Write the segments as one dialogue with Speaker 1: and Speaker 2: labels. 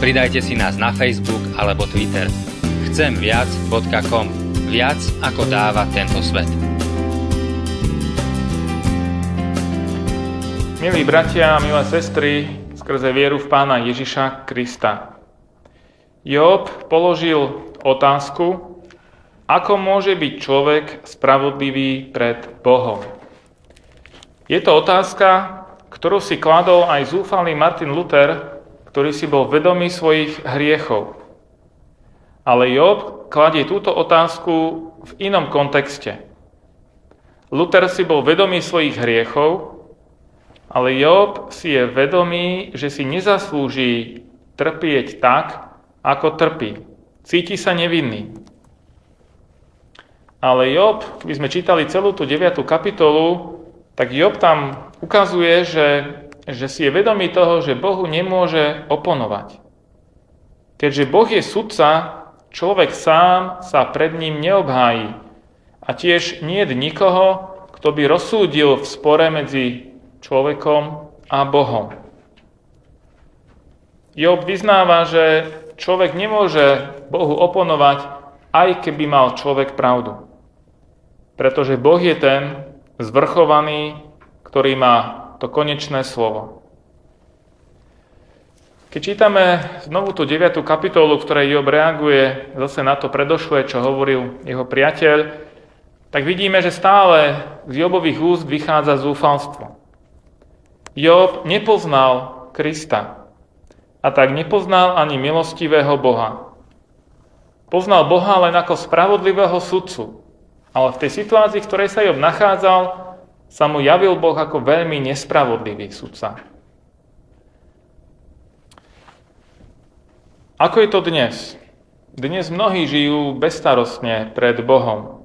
Speaker 1: Pridajte si nás na Facebook alebo Twitter. Chcemviac.com Viac ako dáva tento svet.
Speaker 2: Milí bratia a milé sestry, skrze vieru v Pána Ježiša Krista. Job položil otázku, ako môže byť človek spravodlivý pred Bohom. Je to otázka, ktorú si kladol aj zúfalý Martin Luther, ktorý si bol vedomý svojich hriechov. Ale Job kladie túto otázku v inom kontexte. Luther si bol vedomý svojich hriechov, ale Job si je vedomý, že si nezaslúži trpieť tak, ako trpí. Cíti sa nevinný. Ale Job, by sme čítali celú tú 9. kapitolu, tak Job tam ukazuje, že, že si je vedomý toho, že Bohu nemôže oponovať. Keďže Boh je sudca, človek sám sa pred ním neobhájí. A tiež nie je nikoho, kto by rozsúdil v spore medzi človekom a Bohom. Job vyznáva, že človek nemôže Bohu oponovať, aj keby mal človek pravdu. Pretože Boh je ten zvrchovaný, ktorý má to konečné slovo. Keď čítame znovu tú 9. kapitolu, v ktorej Job reaguje zase na to predošlé, čo hovoril jeho priateľ, tak vidíme, že stále z Jobových úst vychádza zúfalstvo. Job nepoznal Krista a tak nepoznal ani milostivého Boha. Poznal Boha len ako spravodlivého sudcu, ale v tej situácii, v ktorej sa Job nachádzal, sa mu javil Boh ako veľmi nespravodlivý sudca. Ako je to dnes? Dnes mnohí žijú bezstarostne pred Bohom.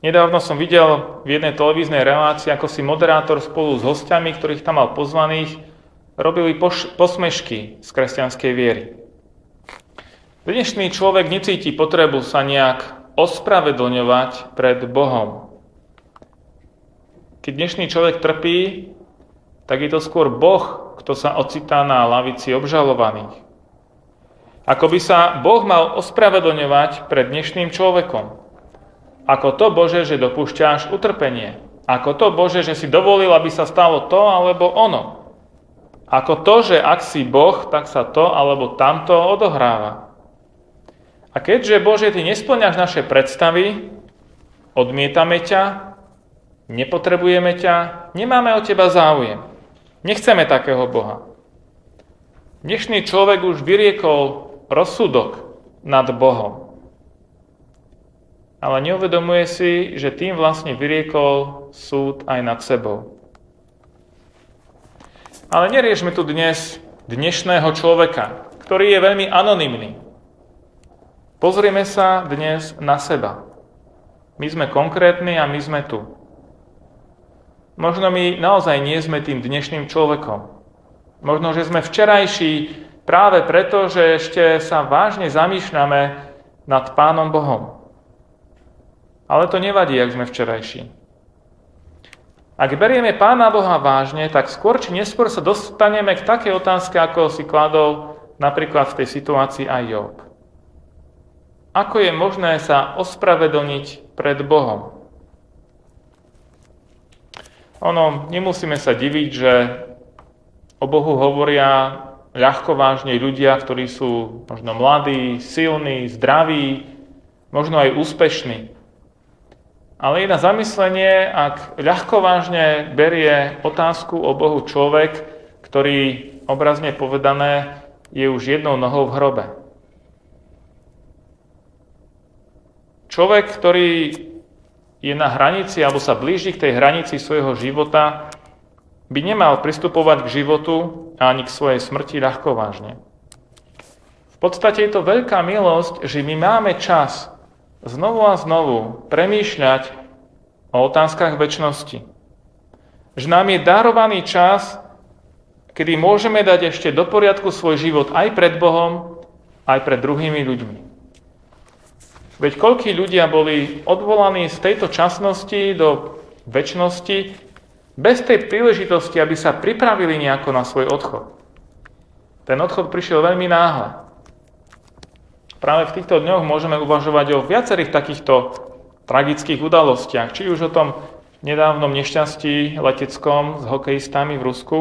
Speaker 2: Nedávno som videl v jednej televíznej relácii, ako si moderátor spolu s hostiami, ktorých tam mal pozvaných, robili poš- posmešky z kresťanskej viery. Dnešný človek necíti potrebu sa nejak ospravedlňovať pred Bohom. Keď dnešný človek trpí, tak je to skôr Boh, kto sa ocitá na lavici obžalovaných. Ako by sa Boh mal ospravedlňovať pred dnešným človekom. Ako to, Bože, že dopúšťaš utrpenie. Ako to, Bože, že si dovolil, aby sa stalo to alebo ono. Ako to, že ak si Boh, tak sa to alebo tamto odohráva. A keďže, Bože, Ty nesplňaš naše predstavy, odmietame ťa, nepotrebujeme ťa, nemáme o Teba záujem. Nechceme takého Boha. Dnešný človek už vyriekol rozsudok nad Bohom ale neuvedomuje si, že tým vlastne vyriekol súd aj nad sebou. Ale neriešme tu dnes dnešného človeka, ktorý je veľmi anonymný. Pozrieme sa dnes na seba. My sme konkrétni a my sme tu. Možno my naozaj nie sme tým dnešným človekom. Možno, že sme včerajší práve preto, že ešte sa vážne zamýšľame nad Pánom Bohom. Ale to nevadí, ak sme včerajší. Ak berieme Pána Boha vážne, tak skôr či neskôr sa dostaneme k takej otázke, ako si kladol napríklad v tej situácii aj Job. Ako je možné sa ospravedlniť pred Bohom? Ono, nemusíme sa diviť, že o Bohu hovoria ľahko vážne ľudia, ktorí sú možno mladí, silní, zdraví, možno aj úspešní. Ale je na zamyslenie, ak ľahko vážne berie otázku o Bohu človek, ktorý obrazne povedané je už jednou nohou v hrobe. Človek, ktorý je na hranici alebo sa blíži k tej hranici svojho života, by nemal pristupovať k životu ani k svojej smrti ľahko vážne. podstate je to veľká milosť, že my máme čas znovu a znovu premýšľať o otázkach väčšnosti. Že nám je darovaný čas, kedy môžeme dať ešte do poriadku svoj život aj pred Bohom, aj pred druhými ľuďmi. Veď koľkí ľudia boli odvolaní z tejto časnosti do väčšnosti bez tej príležitosti, aby sa pripravili nejako na svoj odchod. Ten odchod prišiel veľmi náhle. Práve v týchto dňoch môžeme uvažovať o viacerých takýchto tragických udalostiach, či už o tom nedávnom nešťastí leteckom s hokejistami v Rusku,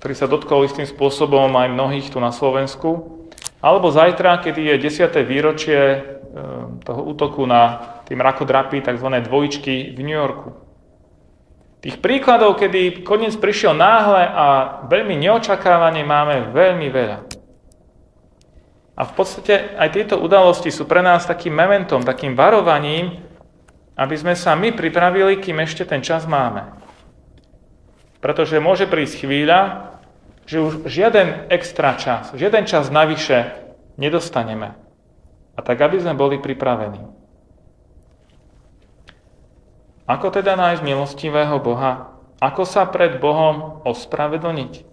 Speaker 2: ktorý sa dotkol istým spôsobom aj mnohých tu na Slovensku, alebo zajtra, kedy je 10. výročie e, toho útoku na tým rakodrapy, tzv. dvojičky v New Yorku. Tých príkladov, kedy koniec prišiel náhle a veľmi neočakávane, máme veľmi veľa. A v podstate aj tieto udalosti sú pre nás takým mementom, takým varovaním, aby sme sa my pripravili, kým ešte ten čas máme. Pretože môže prísť chvíľa, že už žiaden extra čas, žiaden čas navyše nedostaneme. A tak, aby sme boli pripravení. Ako teda nájsť milostivého Boha? Ako sa pred Bohom ospravedlniť?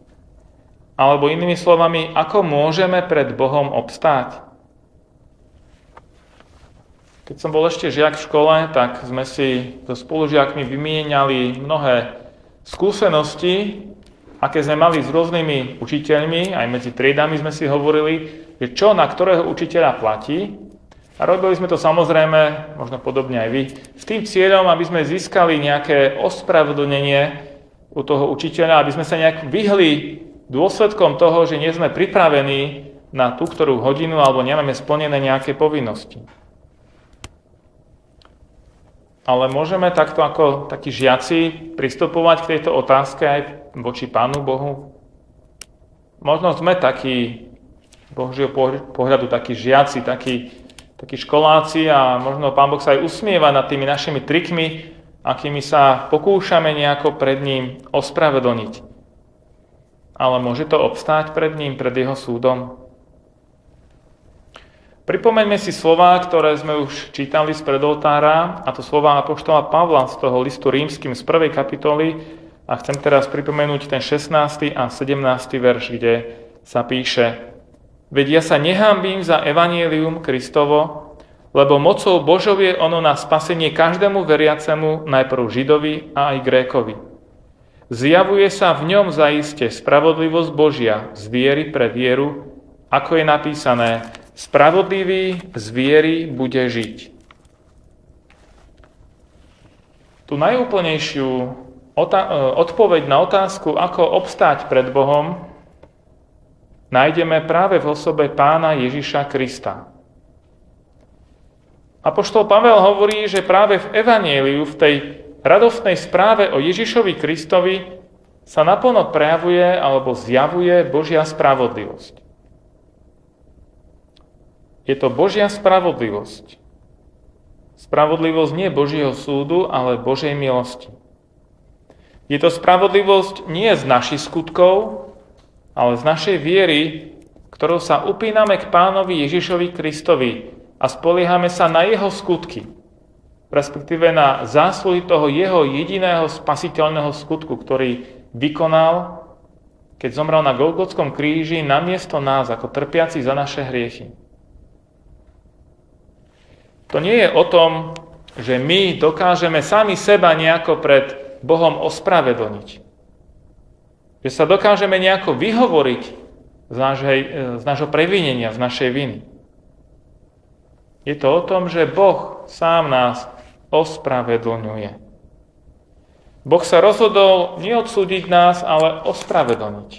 Speaker 2: Alebo inými slovami, ako môžeme pred Bohom obstáť? Keď som bol ešte žiak v škole, tak sme si so spolužiakmi vymieniali mnohé skúsenosti, aké sme mali s rôznymi učiteľmi, aj medzi triedami sme si hovorili, že čo na ktorého učiteľa platí. A robili sme to samozrejme, možno podobne aj vy, s tým cieľom, aby sme získali nejaké ospravedlnenie u toho učiteľa, aby sme sa nejak vyhli dôsledkom toho, že nie sme pripravení na tú ktorú hodinu alebo nemáme splnené nejaké povinnosti. Ale môžeme takto ako takí žiaci pristupovať k tejto otázke aj voči Pánu Bohu? Možno sme takí, Božieho pohľadu, takí žiaci, takí, takí školáci a možno Pán Boh sa aj usmieva nad tými našimi trikmi, akými sa pokúšame nejako pred ním ospravedlniť ale môže to obstáť pred ním, pred jeho súdom? Pripomeňme si slova, ktoré sme už čítali z predoltára, a to slova Apoštola Pavla z toho listu rímským z prvej kapitoly, a chcem teraz pripomenúť ten 16. a 17. verš, kde sa píše Veď ja sa nehambím za evanielium Kristovo, lebo mocou Božov je ono na spasenie každému veriacemu, najprv Židovi a aj Grékovi. Zjavuje sa v ňom zaiste spravodlivosť Božia z viery pre vieru, ako je napísané, spravodlivý z viery bude žiť. Tu najúplnejšiu e, odpoveď na otázku, ako obstáť pred Bohom, nájdeme práve v osobe pána Ježiša Krista. Apoštol Pavel hovorí, že práve v Evanieliu, v tej radostnej správe o Ježišovi Kristovi sa naplno prejavuje alebo zjavuje Božia spravodlivosť. Je to Božia spravodlivosť. Spravodlivosť nie Božieho súdu, ale Božej milosti. Je to spravodlivosť nie z našich skutkov, ale z našej viery, ktorou sa upíname k pánovi Ježišovi Kristovi a spoliehame sa na jeho skutky respektíve na zásluhy toho jeho jediného spasiteľného skutku, ktorý vykonal, keď zomrel na Golgotskom kríži namiesto nás ako trpiaci za naše hriechy. To nie je o tom, že my dokážeme sami seba nejako pred Bohom ospravedlniť. Že sa dokážeme nejako vyhovoriť z, našej, z nášho previnenia, z našej viny. Je to o tom, že Boh sám nás ospravedlňuje. Boh sa rozhodol neodsúdiť nás, ale ospravedlniť.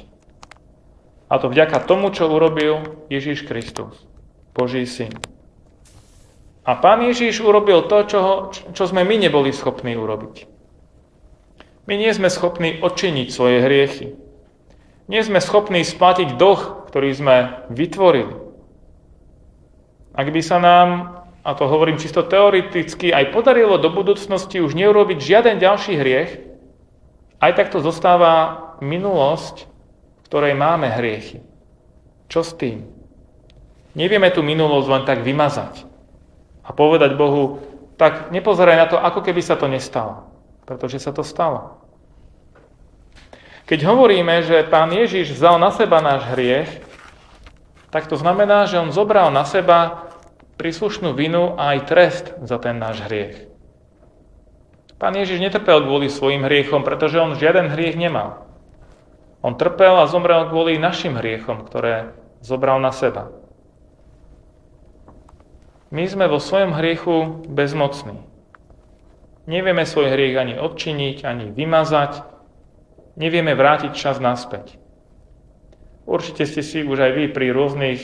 Speaker 2: A to vďaka tomu, čo urobil Ježíš Kristus, Boží syn. A pán Ježíš urobil to, čo, čo sme my neboli schopní urobiť. My nie sme schopní odčiniť svoje hriechy. Nie sme schopní splatiť dlh, ktorý sme vytvorili. Ak by sa nám a to hovorím čisto teoreticky, aj podarilo do budúcnosti už neurobiť žiaden ďalší hriech, aj tak to zostáva minulosť, v ktorej máme hriechy. Čo s tým? Nevieme tú minulosť len tak vymazať a povedať Bohu, tak nepozeraj na to, ako keby sa to nestalo, pretože sa to stalo. Keď hovoríme, že pán Ježiš vzal na seba náš hriech, tak to znamená, že on zobral na seba príslušnú vinu a aj trest za ten náš hriech. Pán Ježiš netrpel kvôli svojim hriechom, pretože on žiaden hriech nemal. On trpel a zomrel kvôli našim hriechom, ktoré zobral na seba. My sme vo svojom hriechu bezmocní. Nevieme svoj hriech ani odčiniť, ani vymazať. Nevieme vrátiť čas naspäť. Určite ste si už aj vy pri rôznych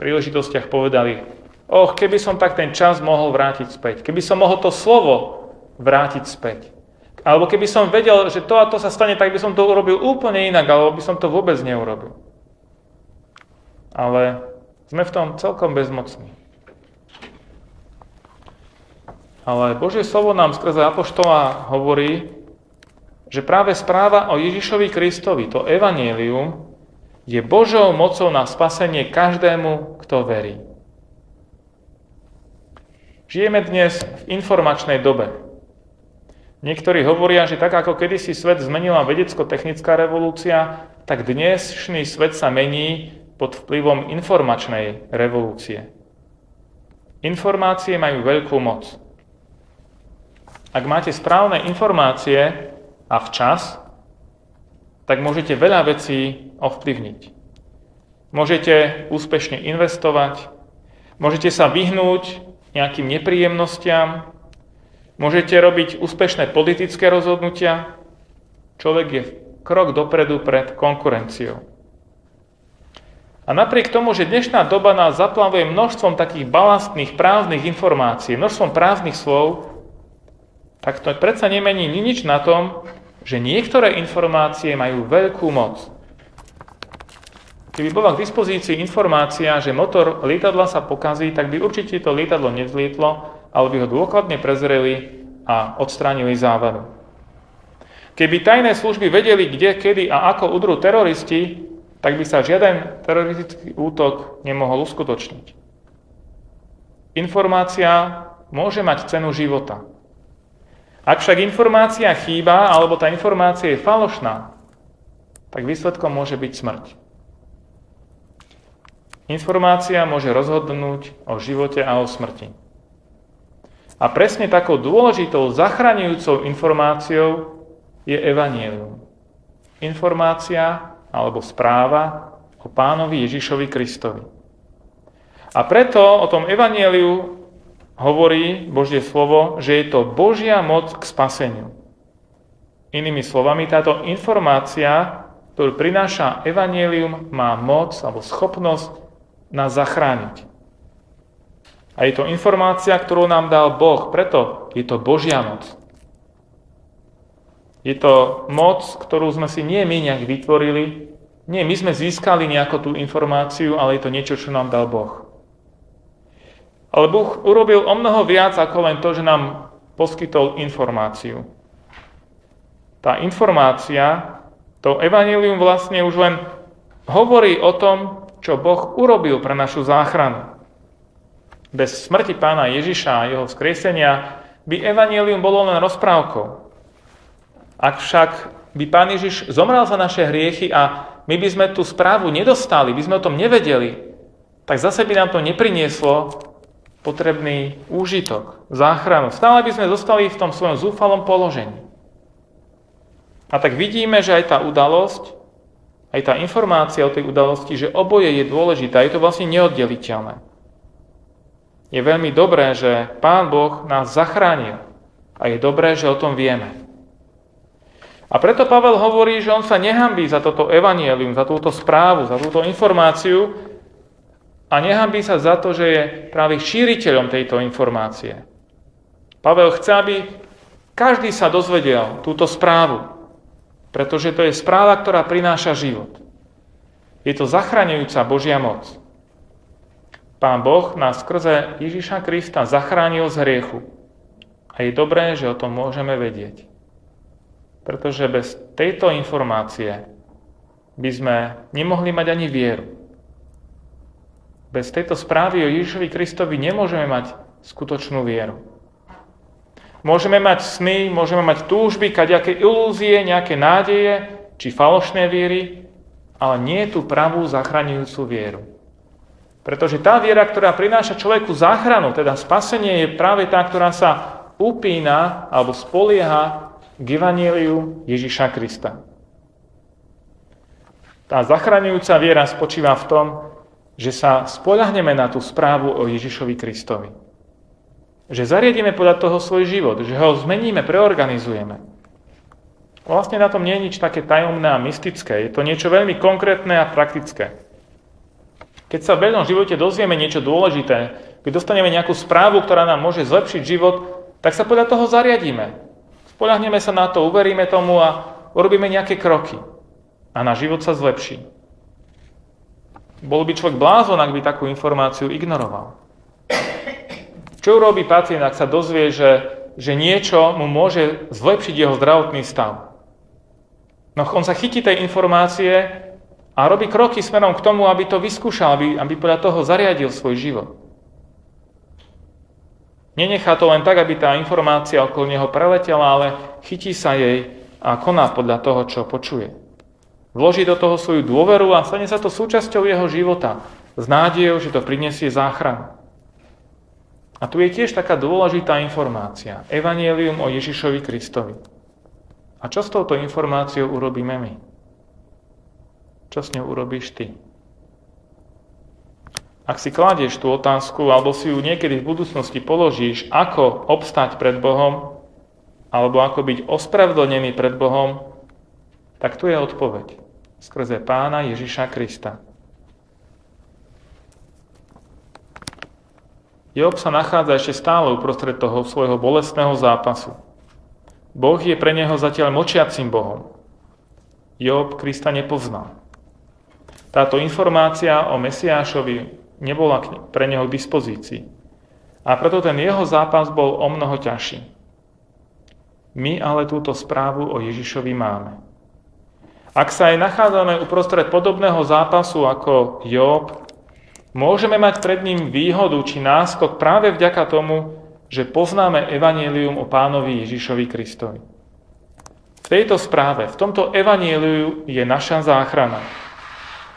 Speaker 2: príležitostiach povedali, Och, keby som tak ten čas mohol vrátiť späť. Keby som mohol to slovo vrátiť späť. Alebo keby som vedel, že to a to sa stane, tak by som to urobil úplne inak, alebo by som to vôbec neurobil. Ale sme v tom celkom bezmocní. Ale Božie slovo nám skrze Apoštola hovorí, že práve správa o Ježišovi Kristovi, to evanielium, je Božou mocou na spasenie každému, kto verí. Žijeme dnes v informačnej dobe. Niektorí hovoria, že tak ako kedysi svet zmenila vedecko-technická revolúcia, tak dnešný svet sa mení pod vplyvom informačnej revolúcie. Informácie majú veľkú moc. Ak máte správne informácie a včas, tak môžete veľa vecí ovplyvniť. Môžete úspešne investovať, môžete sa vyhnúť nejakým nepríjemnostiam, môžete robiť úspešné politické rozhodnutia. Človek je krok dopredu pred konkurenciou. A napriek tomu, že dnešná doba nás zaplavuje množstvom takých balastných právnych informácií, množstvom právnych slov, tak to predsa nemení nič na tom, že niektoré informácie majú veľkú moc. Keby bola k dispozícii informácia, že motor lietadla sa pokazí, tak by určite to lietadlo nevzlietlo, ale by ho dôkladne prezreli a odstránili závadu. Keby tajné služby vedeli, kde, kedy a ako udrú teroristi, tak by sa žiaden teroristický útok nemohol uskutočniť. Informácia môže mať cenu života. Ak však informácia chýba, alebo tá informácia je falošná, tak výsledkom môže byť smrť. Informácia môže rozhodnúť o živote a o smrti. A presne takou dôležitou zachraňujúcou informáciou je evanielium. Informácia alebo správa o pánovi Ježišovi Kristovi. A preto o tom evanieliu hovorí Božie slovo, že je to Božia moc k spaseniu. Inými slovami, táto informácia, ktorú prináša evanielium, má moc alebo schopnosť nás zachrániť. A je to informácia, ktorú nám dal Boh, preto je to Božia moc. Je to moc, ktorú sme si nie my nejak vytvorili, nie my sme získali nejakú tú informáciu, ale je to niečo, čo nám dal Boh. Ale Boh urobil o mnoho viac ako len to, že nám poskytol informáciu. Tá informácia, to evanilium vlastne už len hovorí o tom, čo Boh urobil pre našu záchranu. Bez smrti pána Ježiša a jeho vzkriesenia by evanílium bolo len rozprávkou. Ak však by pán Ježiš zomrel za naše hriechy a my by sme tú správu nedostali, by sme o tom nevedeli, tak zase by nám to neprinieslo potrebný úžitok, záchranu. Stále by sme zostali v tom svojom zúfalom položení. A tak vidíme, že aj tá udalosť aj tá informácia o tej udalosti, že oboje je dôležité, je to vlastne neoddeliteľné. Je veľmi dobré, že Pán Boh nás zachránil a je dobré, že o tom vieme. A preto Pavel hovorí, že on sa nehambí za toto evanielium, za túto správu, za túto informáciu a nehambí sa za to, že je práve šíriteľom tejto informácie. Pavel chce, aby každý sa dozvedel túto správu, pretože to je správa, ktorá prináša život. Je to zachraňujúca Božia moc. Pán Boh nás skrze Ježiša Krista zachránil z hriechu. A je dobré, že o tom môžeme vedieť. Pretože bez tejto informácie by sme nemohli mať ani vieru. Bez tejto správy o Ježišovi Kristovi nemôžeme mať skutočnú vieru. Môžeme mať sny, môžeme mať túžby, kaďaké ilúzie, nejaké nádeje či falošné viery, ale nie tu pravú zachraňujúcu vieru. Pretože tá viera, ktorá prináša človeku záchranu, teda spasenie, je práve tá, ktorá sa upína alebo spolieha k Evangeliu Ježiša Krista. Tá zachraňujúca viera spočíva v tom, že sa spoľahneme na tú správu o Ježišovi Kristovi. Že zariadíme podľa toho svoj život, že ho zmeníme, preorganizujeme. Vlastne na tom nie je nič také tajomné a mystické. Je to niečo veľmi konkrétne a praktické. Keď sa v bežnom živote dozvieme niečo dôležité, keď dostaneme nejakú správu, ktorá nám môže zlepšiť život, tak sa podľa toho zariadíme. Spoľahneme sa na to, uveríme tomu a urobíme nejaké kroky. A náš život sa zlepší. Bol by človek blázon, ak by takú informáciu ignoroval. Čo urobí pacient, ak sa dozvie, že, že niečo mu môže zlepšiť jeho zdravotný stav? No on sa chytí tej informácie a robí kroky smerom k tomu, aby to vyskúšal, aby, aby podľa toho zariadil svoj život. Nenechá to len tak, aby tá informácia okolo neho preletela, ale chytí sa jej a koná podľa toho, čo počuje. Vloží do toho svoju dôveru a stane sa to súčasťou jeho života. S nádejou, že to prinesie záchranu. A tu je tiež taká dôležitá informácia. Evangelium o Ježišovi Kristovi. A čo s touto informáciou urobíme my? Čo s ňou urobíš ty? Ak si kladieš tú otázku, alebo si ju niekedy v budúcnosti položíš, ako obstať pred Bohom, alebo ako byť ospravedlnený pred Bohom, tak tu je odpoveď skrze pána Ježiša Krista. Job sa nachádza ešte stále uprostred toho svojho bolestného zápasu. Boh je pre neho zatiaľ močiacim Bohom. Job Krista nepoznal. Táto informácia o Mesiášovi nebola pre neho k dispozícii. A preto ten jeho zápas bol o mnoho ťažší. My ale túto správu o Ježišovi máme. Ak sa aj nachádzame uprostred podobného zápasu ako Job, môžeme mať pred ním výhodu či náskok práve vďaka tomu, že poznáme evanílium o pánovi Ježišovi Kristovi. V tejto správe, v tomto evaníliu je naša záchrana,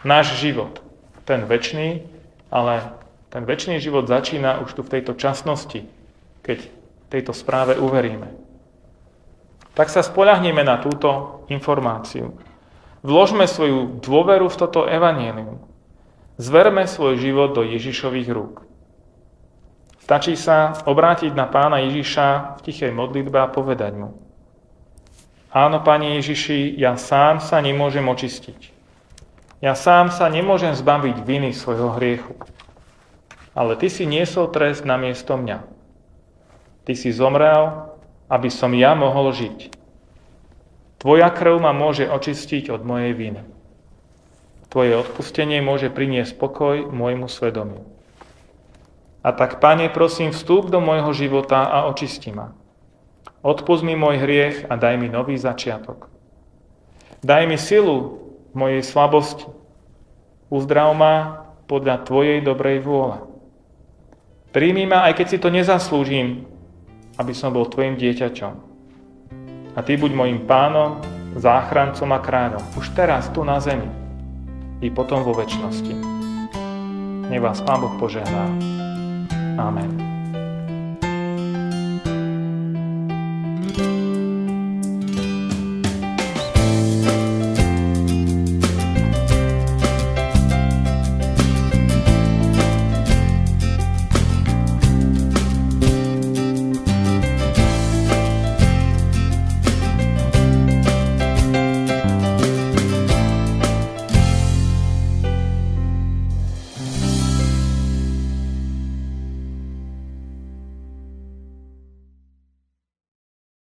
Speaker 2: náš život, ten väčší, ale ten väčší život začína už tu v tejto časnosti, keď tejto správe uveríme. Tak sa spoľahneme na túto informáciu. Vložme svoju dôveru v toto evanílium. Zverme svoj život do Ježišových rúk. Stačí sa obrátiť na pána Ježiša v tichej modlitbe a povedať mu. Áno, Pane Ježiši, ja sám sa nemôžem očistiť. Ja sám sa nemôžem zbaviť viny svojho hriechu. Ale Ty si niesol trest na miesto mňa. Ty si zomrel, aby som ja mohol žiť. Tvoja krv ma môže očistiť od mojej viny. Tvoje odpustenie môže priniesť pokoj môjmu svedomiu. A tak, Pane, prosím, vstúp do môjho života a očisti ma. Odpust mi môj hriech a daj mi nový začiatok. Daj mi silu mojej slabosti. Uzdrav ma podľa Tvojej dobrej vôle. Príjmi ma, aj keď si to nezaslúžim, aby som bol Tvojim dieťaťom. A Ty buď mojim pánom, záchrancom a kráľom. Už teraz, tu na zemi. I potom vo väčšnosti. Nech vás Pán Boh požehná. Amen.